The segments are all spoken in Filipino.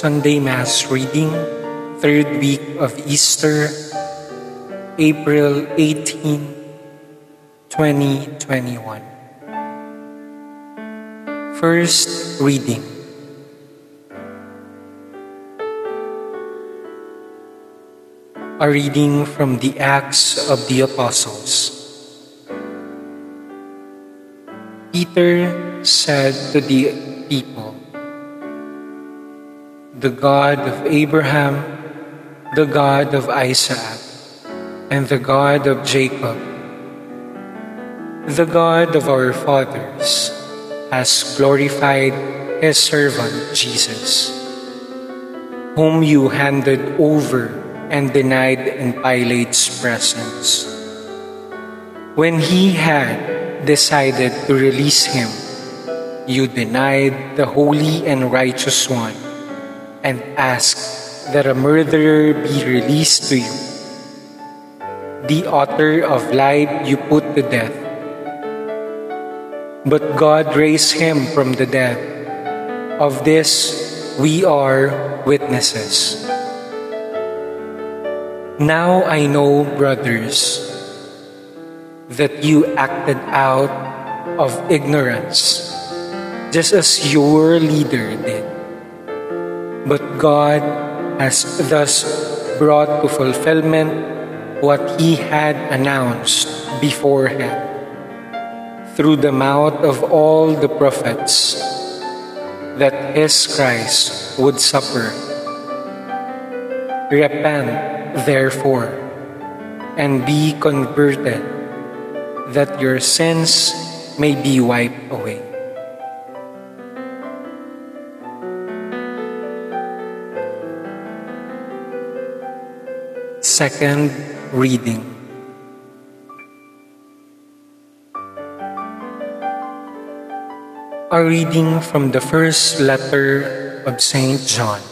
Sunday Mass reading, third week of Easter, April 18, 2021. First reading. A reading from the Acts of the Apostles. Peter said to the people, The God of Abraham, the God of Isaac, and the God of Jacob, the God of our fathers, has glorified his servant Jesus, whom you handed over and denied in Pilate's presence. When he had decided to release him, you denied the Holy and Righteous One and ask that a murderer be released to you. The author of life you put to death. But God raised him from the dead. Of this we are witnesses. Now I know, brothers, that you acted out of ignorance, just as your leader did. But God has thus brought to fulfillment what he had announced beforehand through the mouth of all the prophets that his Christ would suffer. Repent therefore, and be converted, that your sins may be wiped away. Second reading. A reading from the first letter of St. John.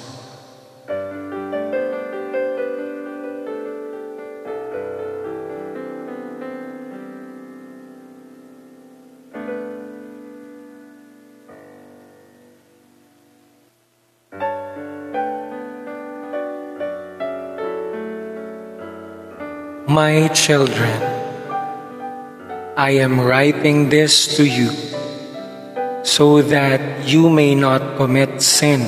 My children, I am writing this to you so that you may not commit sin.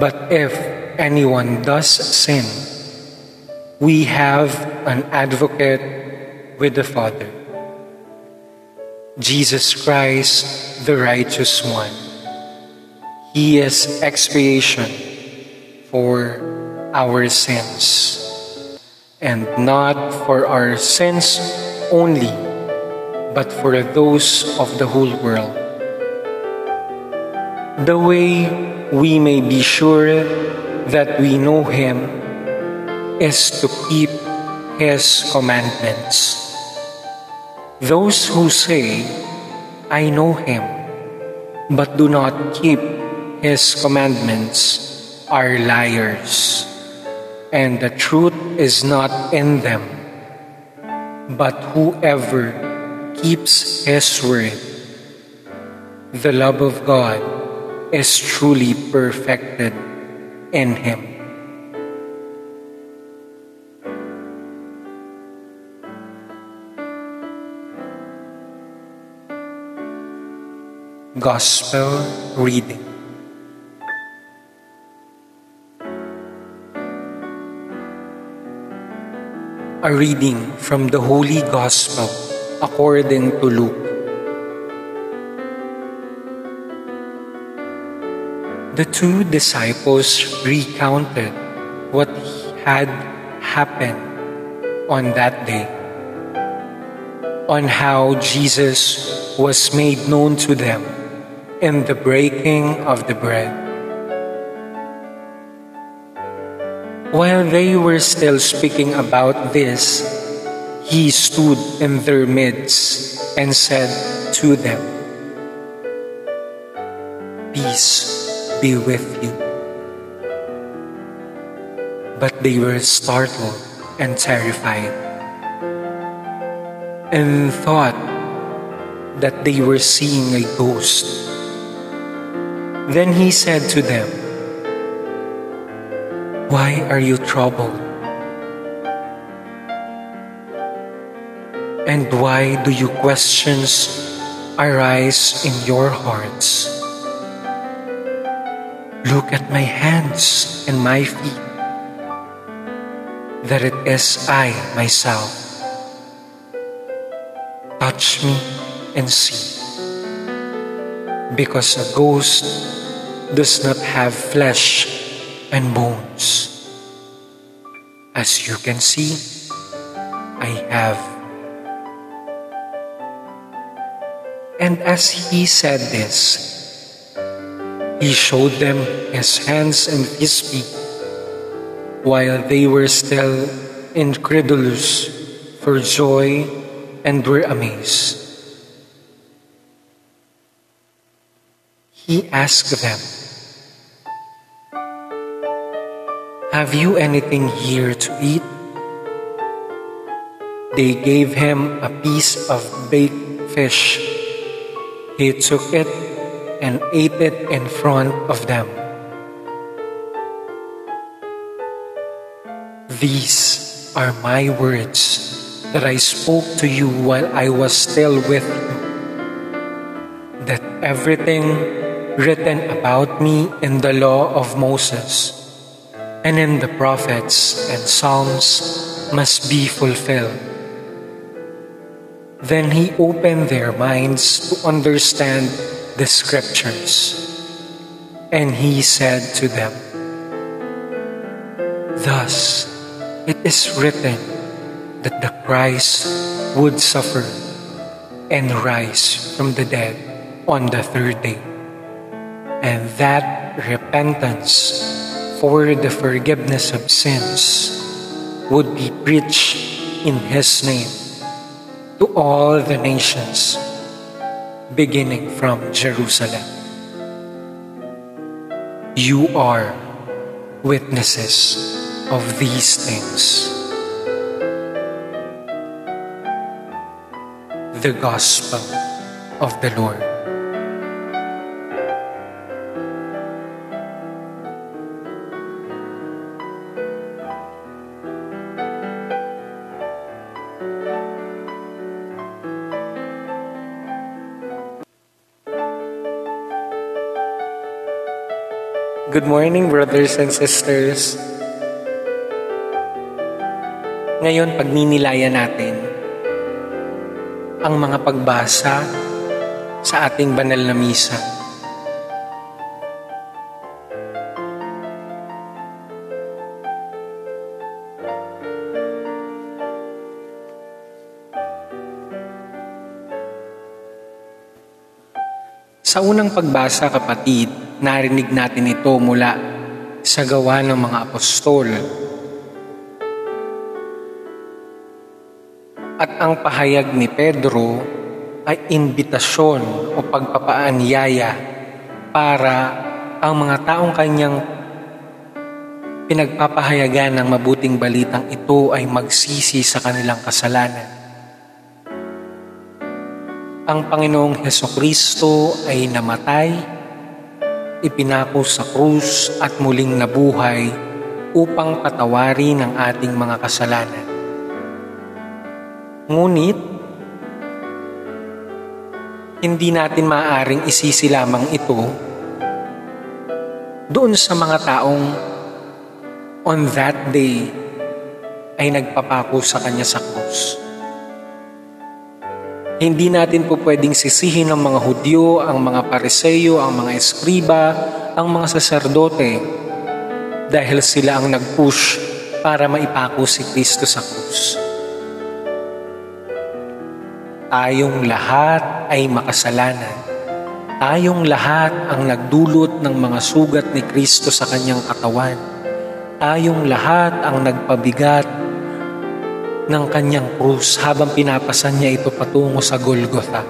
But if anyone does sin, we have an advocate with the Father, Jesus Christ, the righteous one. He is expiation for our sins and not for our sins only, but for those of the whole world. The way we may be sure that we know Him is to keep His commandments. Those who say, I know Him, but do not keep His commandments are liars and the truth is not in them. But whoever keeps his word, the love of God is truly perfected in him. Gospel reading. Reading from the Holy Gospel according to Luke. The two disciples recounted what had happened on that day, on how Jesus was made known to them in the breaking of the bread. While they were still speaking about this, he stood in their midst and said to them, Peace be with you. But they were startled and terrified and thought that they were seeing a ghost. Then he said to them, Why are you troubled? And why do you questions arise in your hearts? Look at my hands and my feet, that it is I myself. Touch me and see. Because a ghost does not have flesh and bones. As you can see, I have. And as he said this, he showed them his hands and his feet, while they were still incredulous for joy and were amazed. He asked them, Have you anything here to eat? They gave him a piece of baked fish. He took it and ate it in front of them. These are my words that I spoke to you while I was still with you. That everything written about me in the law of Moses and in the prophets and Psalms must be fulfilled. Then he opened their minds to understand the scriptures. And he said to them, Thus it is written that the Christ would suffer and rise from the dead on the third day, and that repentance for the forgiveness of sins would be preached in his name to all the nations, beginning from Jerusalem. You are witnesses of these things. The Gospel of the Lord. Good morning, brothers and sisters. Ngayon, pagninilayan natin ang mga pagbasa sa ating banal na misa. Sa unang pagbasa, kapatid, narinig natin ito mula sa gawa ng mga apostol. At ang pahayag ni Pedro ay imbitasyon o pagpapaanyaya para ang mga taong kanyang pinagpapahayagan ng mabuting balitang ito ay magsisi sa kanilang kasalanan ang Panginoong Heso Kristo ay namatay, ipinako sa krus at muling nabuhay upang patawarin ang ating mga kasalanan. Ngunit, hindi natin maaaring isisi lamang ito doon sa mga taong on that day ay nagpapako sa Kanya sa krus. Hindi natin po pwedeng sisihin ng mga Hudyo, ang mga Pariseyo, ang mga Eskriba, ang mga saserdote dahil sila ang nag-push para maipako si Kristo sa krus. Tayong lahat ay makasalanan. Tayong lahat ang nagdulot ng mga sugat ni Kristo sa kanyang katawan. Tayong lahat ang nagpabigat ng kanyang krus habang pinapasan niya ito patungo sa Golgotha.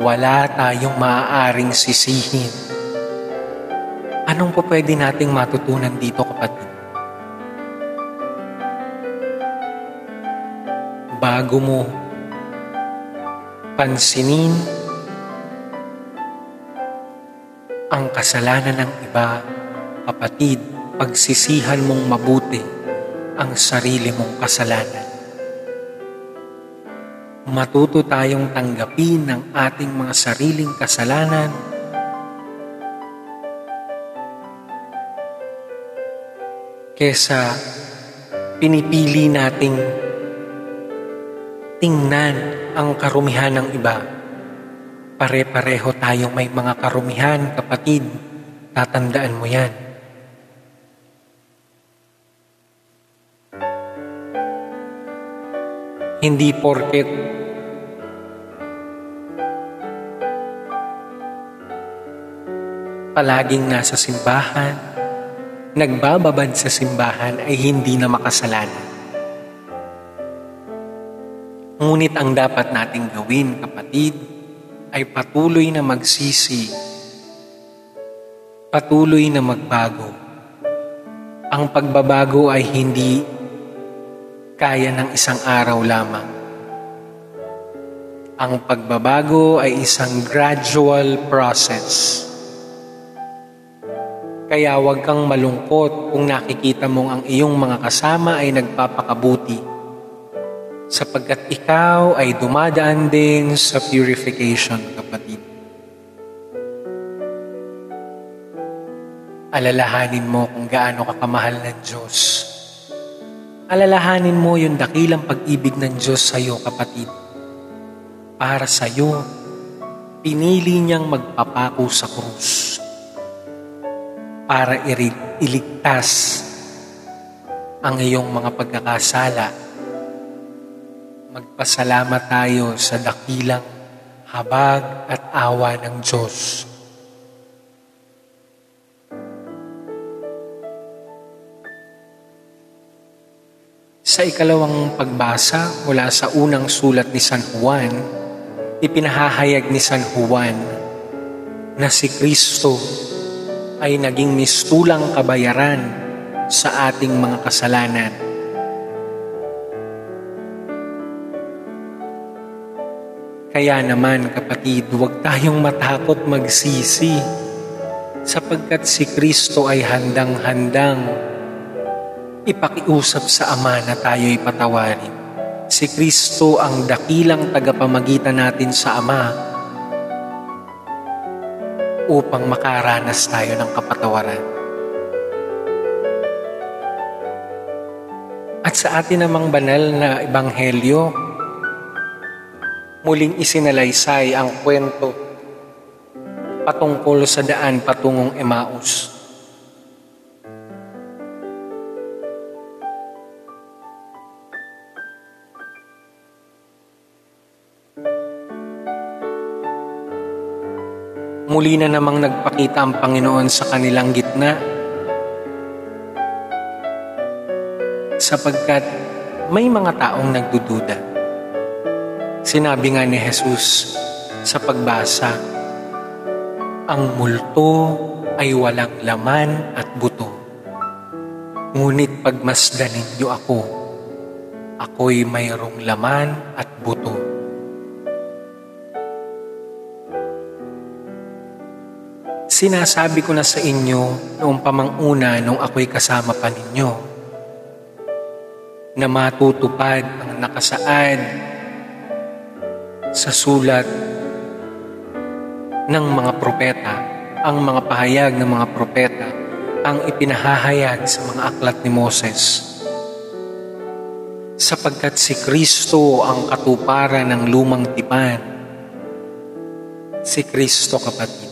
Wala tayong maaaring sisihin. Anong po pwede nating matutunan dito kapatid? Bago mo pansinin ang kasalanan ng iba, kapatid, pagsisihan mong mabuti ang sarili mong kasalanan. Matuto tayong tanggapin ang ating mga sariling kasalanan kesa pinipili nating tingnan ang karumihan ng iba. Pare-pareho tayong may mga karumihan, kapatid. Tatandaan mo yan. Hindi porket palaging nasa simbahan, nagbababad sa simbahan ay hindi na makasalanan. Ngunit ang dapat nating gawin, kapatid, ay patuloy na magsisi, patuloy na magbago. Ang pagbabago ay hindi kaya ng isang araw lamang. Ang pagbabago ay isang gradual process. Kaya huwag kang malungkot kung nakikita mong ang iyong mga kasama ay nagpapakabuti sapagkat ikaw ay dumadaan din sa purification, kapatid. Alalahanin mo kung gaano ka kamahal ng Diyos. Alalahanin mo yung dakilang pag-ibig ng Diyos sa iyo, kapatid. Para sa iyo, pinili niyang magpapako sa krus para iligtas ang iyong mga pagkakasala magpasalamat tayo sa dakilang habag at awa ng Diyos. Sa ikalawang pagbasa mula sa unang sulat ni San Juan, ipinahahayag ni San Juan na si Kristo ay naging mistulang kabayaran sa ating mga kasalanan. Kaya naman kapatid, huwag tayong matakot magsisi sapagkat si Kristo ay handang-handang ipakiusap sa Ama na tayo ipatawarin. Si Kristo ang dakilang tagapamagitan natin sa Ama upang makaranas tayo ng kapatawaran. At sa atin namang banal na ebanghelyo, muling isinalaysay ang kwento patungkol sa daan patungong Emmaus. Muli na namang nagpakita ang Panginoon sa kanilang gitna sapagkat may mga taong nagdududa. Sinabi nga ni Jesus sa pagbasa, ang multo ay walang laman at buto. Ngunit pagmasdan ninyo ako, ako'y mayroong laman at buto. Sinasabi ko na sa inyo noong pamanguna nung ako'y kasama pa ninyo na matutupad ang nakasaad sa sulat ng mga propeta, ang mga pahayag ng mga propeta, ang ipinahahayag sa mga aklat ni Moses. Sapagkat si Kristo ang katuparan ng lumang tipan. Si Kristo kapatid.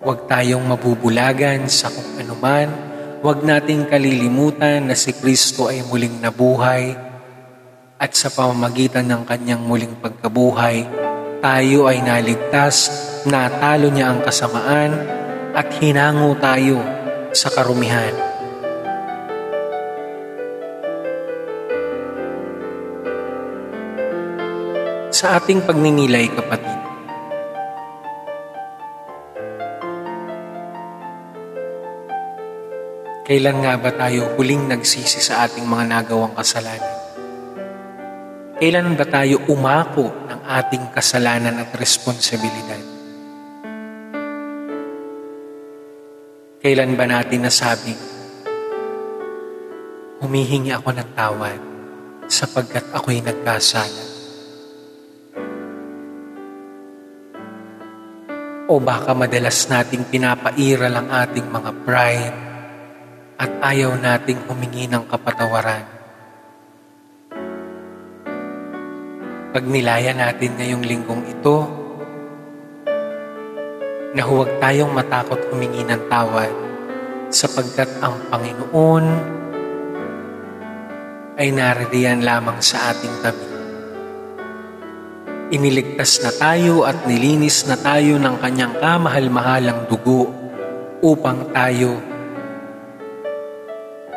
Huwag tayong mabubulagan sa kung anuman. Huwag nating kalilimutan na si Kristo ay muling nabuhay at sa pamamagitan ng kanyang muling pagkabuhay, tayo ay naligtas, natalo niya ang kasamaan, at hinango tayo sa karumihan. Sa ating pagninilay, kapatid, kailan nga ba tayo huling nagsisi sa ating mga nagawang kasalanan? Kailan ba tayo umako ng ating kasalanan at responsibilidad? Kailan ba natin nasabing, humihingi ako ng tawad sapagkat ako'y nagkasala? O baka madalas nating pinapairal ang ating mga pride at ayaw nating humingi ng kapatawaran. Pag nilaya natin ngayong linggong ito, na huwag tayong matakot humingi ng tawad sapagkat ang Panginoon ay naririyan lamang sa ating tabi. Iniligtas na tayo at nilinis na tayo ng kanyang kamahal-mahalang dugo upang tayo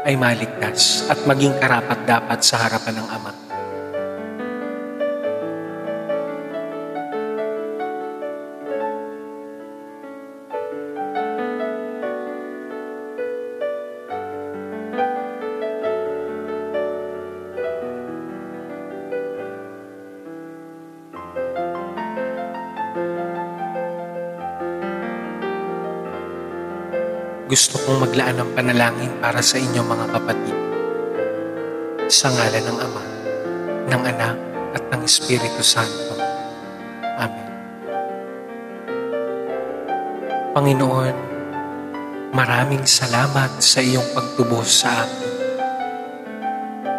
ay maligtas at maging karapat-dapat sa harapan ng Ama. Gusto kong maglaan ng panalangin para sa inyo mga kapatid. Sa ngalan ng Ama, ng Anak, at ng Espiritu Santo. Amen. Panginoon, maraming salamat sa iyong pagtubos sa akin.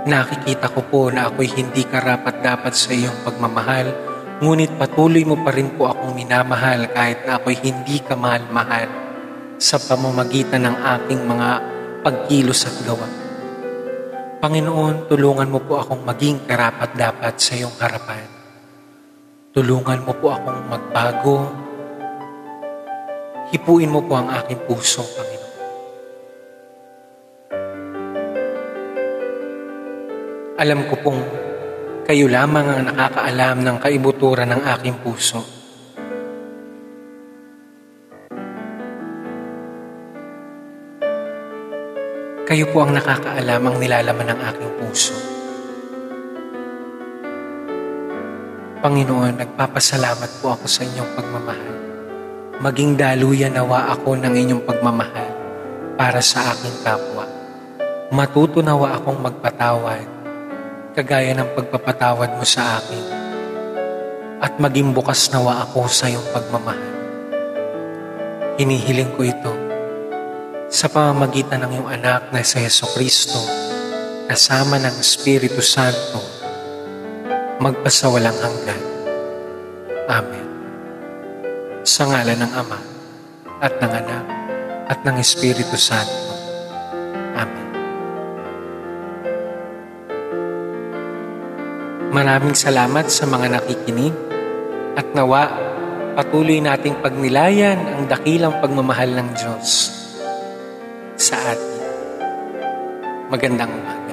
Nakikita ko po na ako'y hindi karapat-dapat sa iyong pagmamahal, ngunit patuloy mo pa rin po akong minamahal kahit na ako'y hindi ka mahal-mahal sa pamamagitan ng aking mga pagkilos at gawa. Panginoon, tulungan mo po akong maging karapat-dapat sa iyong harapan. Tulungan mo po akong magbago. Hipuin mo po ang aking puso, Panginoon. Alam ko pong kayo lamang ang nakakaalam ng kaibuturan ng aking puso. Kayo po ang nakakaalam ang nilalaman ng aking puso. Panginoon, nagpapasalamat po ako sa inyong pagmamahal. Maging daluyan nawa ako ng inyong pagmamahal para sa aking kapwa. Matuto nawa akong magpatawad, kagaya ng pagpapatawad mo sa akin. At maging bukas nawa ako sa iyong pagmamahal. Hinihiling ko ito sa pamamagitan ng iyong anak na si Yeso Kristo, kasama ng Espiritu Santo, magpasawalang hanggan. Amen. Sa ngalan ng Ama, at ng Anak, at ng Espiritu Santo. Amen. Maraming salamat sa mga nakikinig at nawa patuloy nating pagnilayan ang dakilang pagmamahal ng Diyos sa atin. Magandang umaga.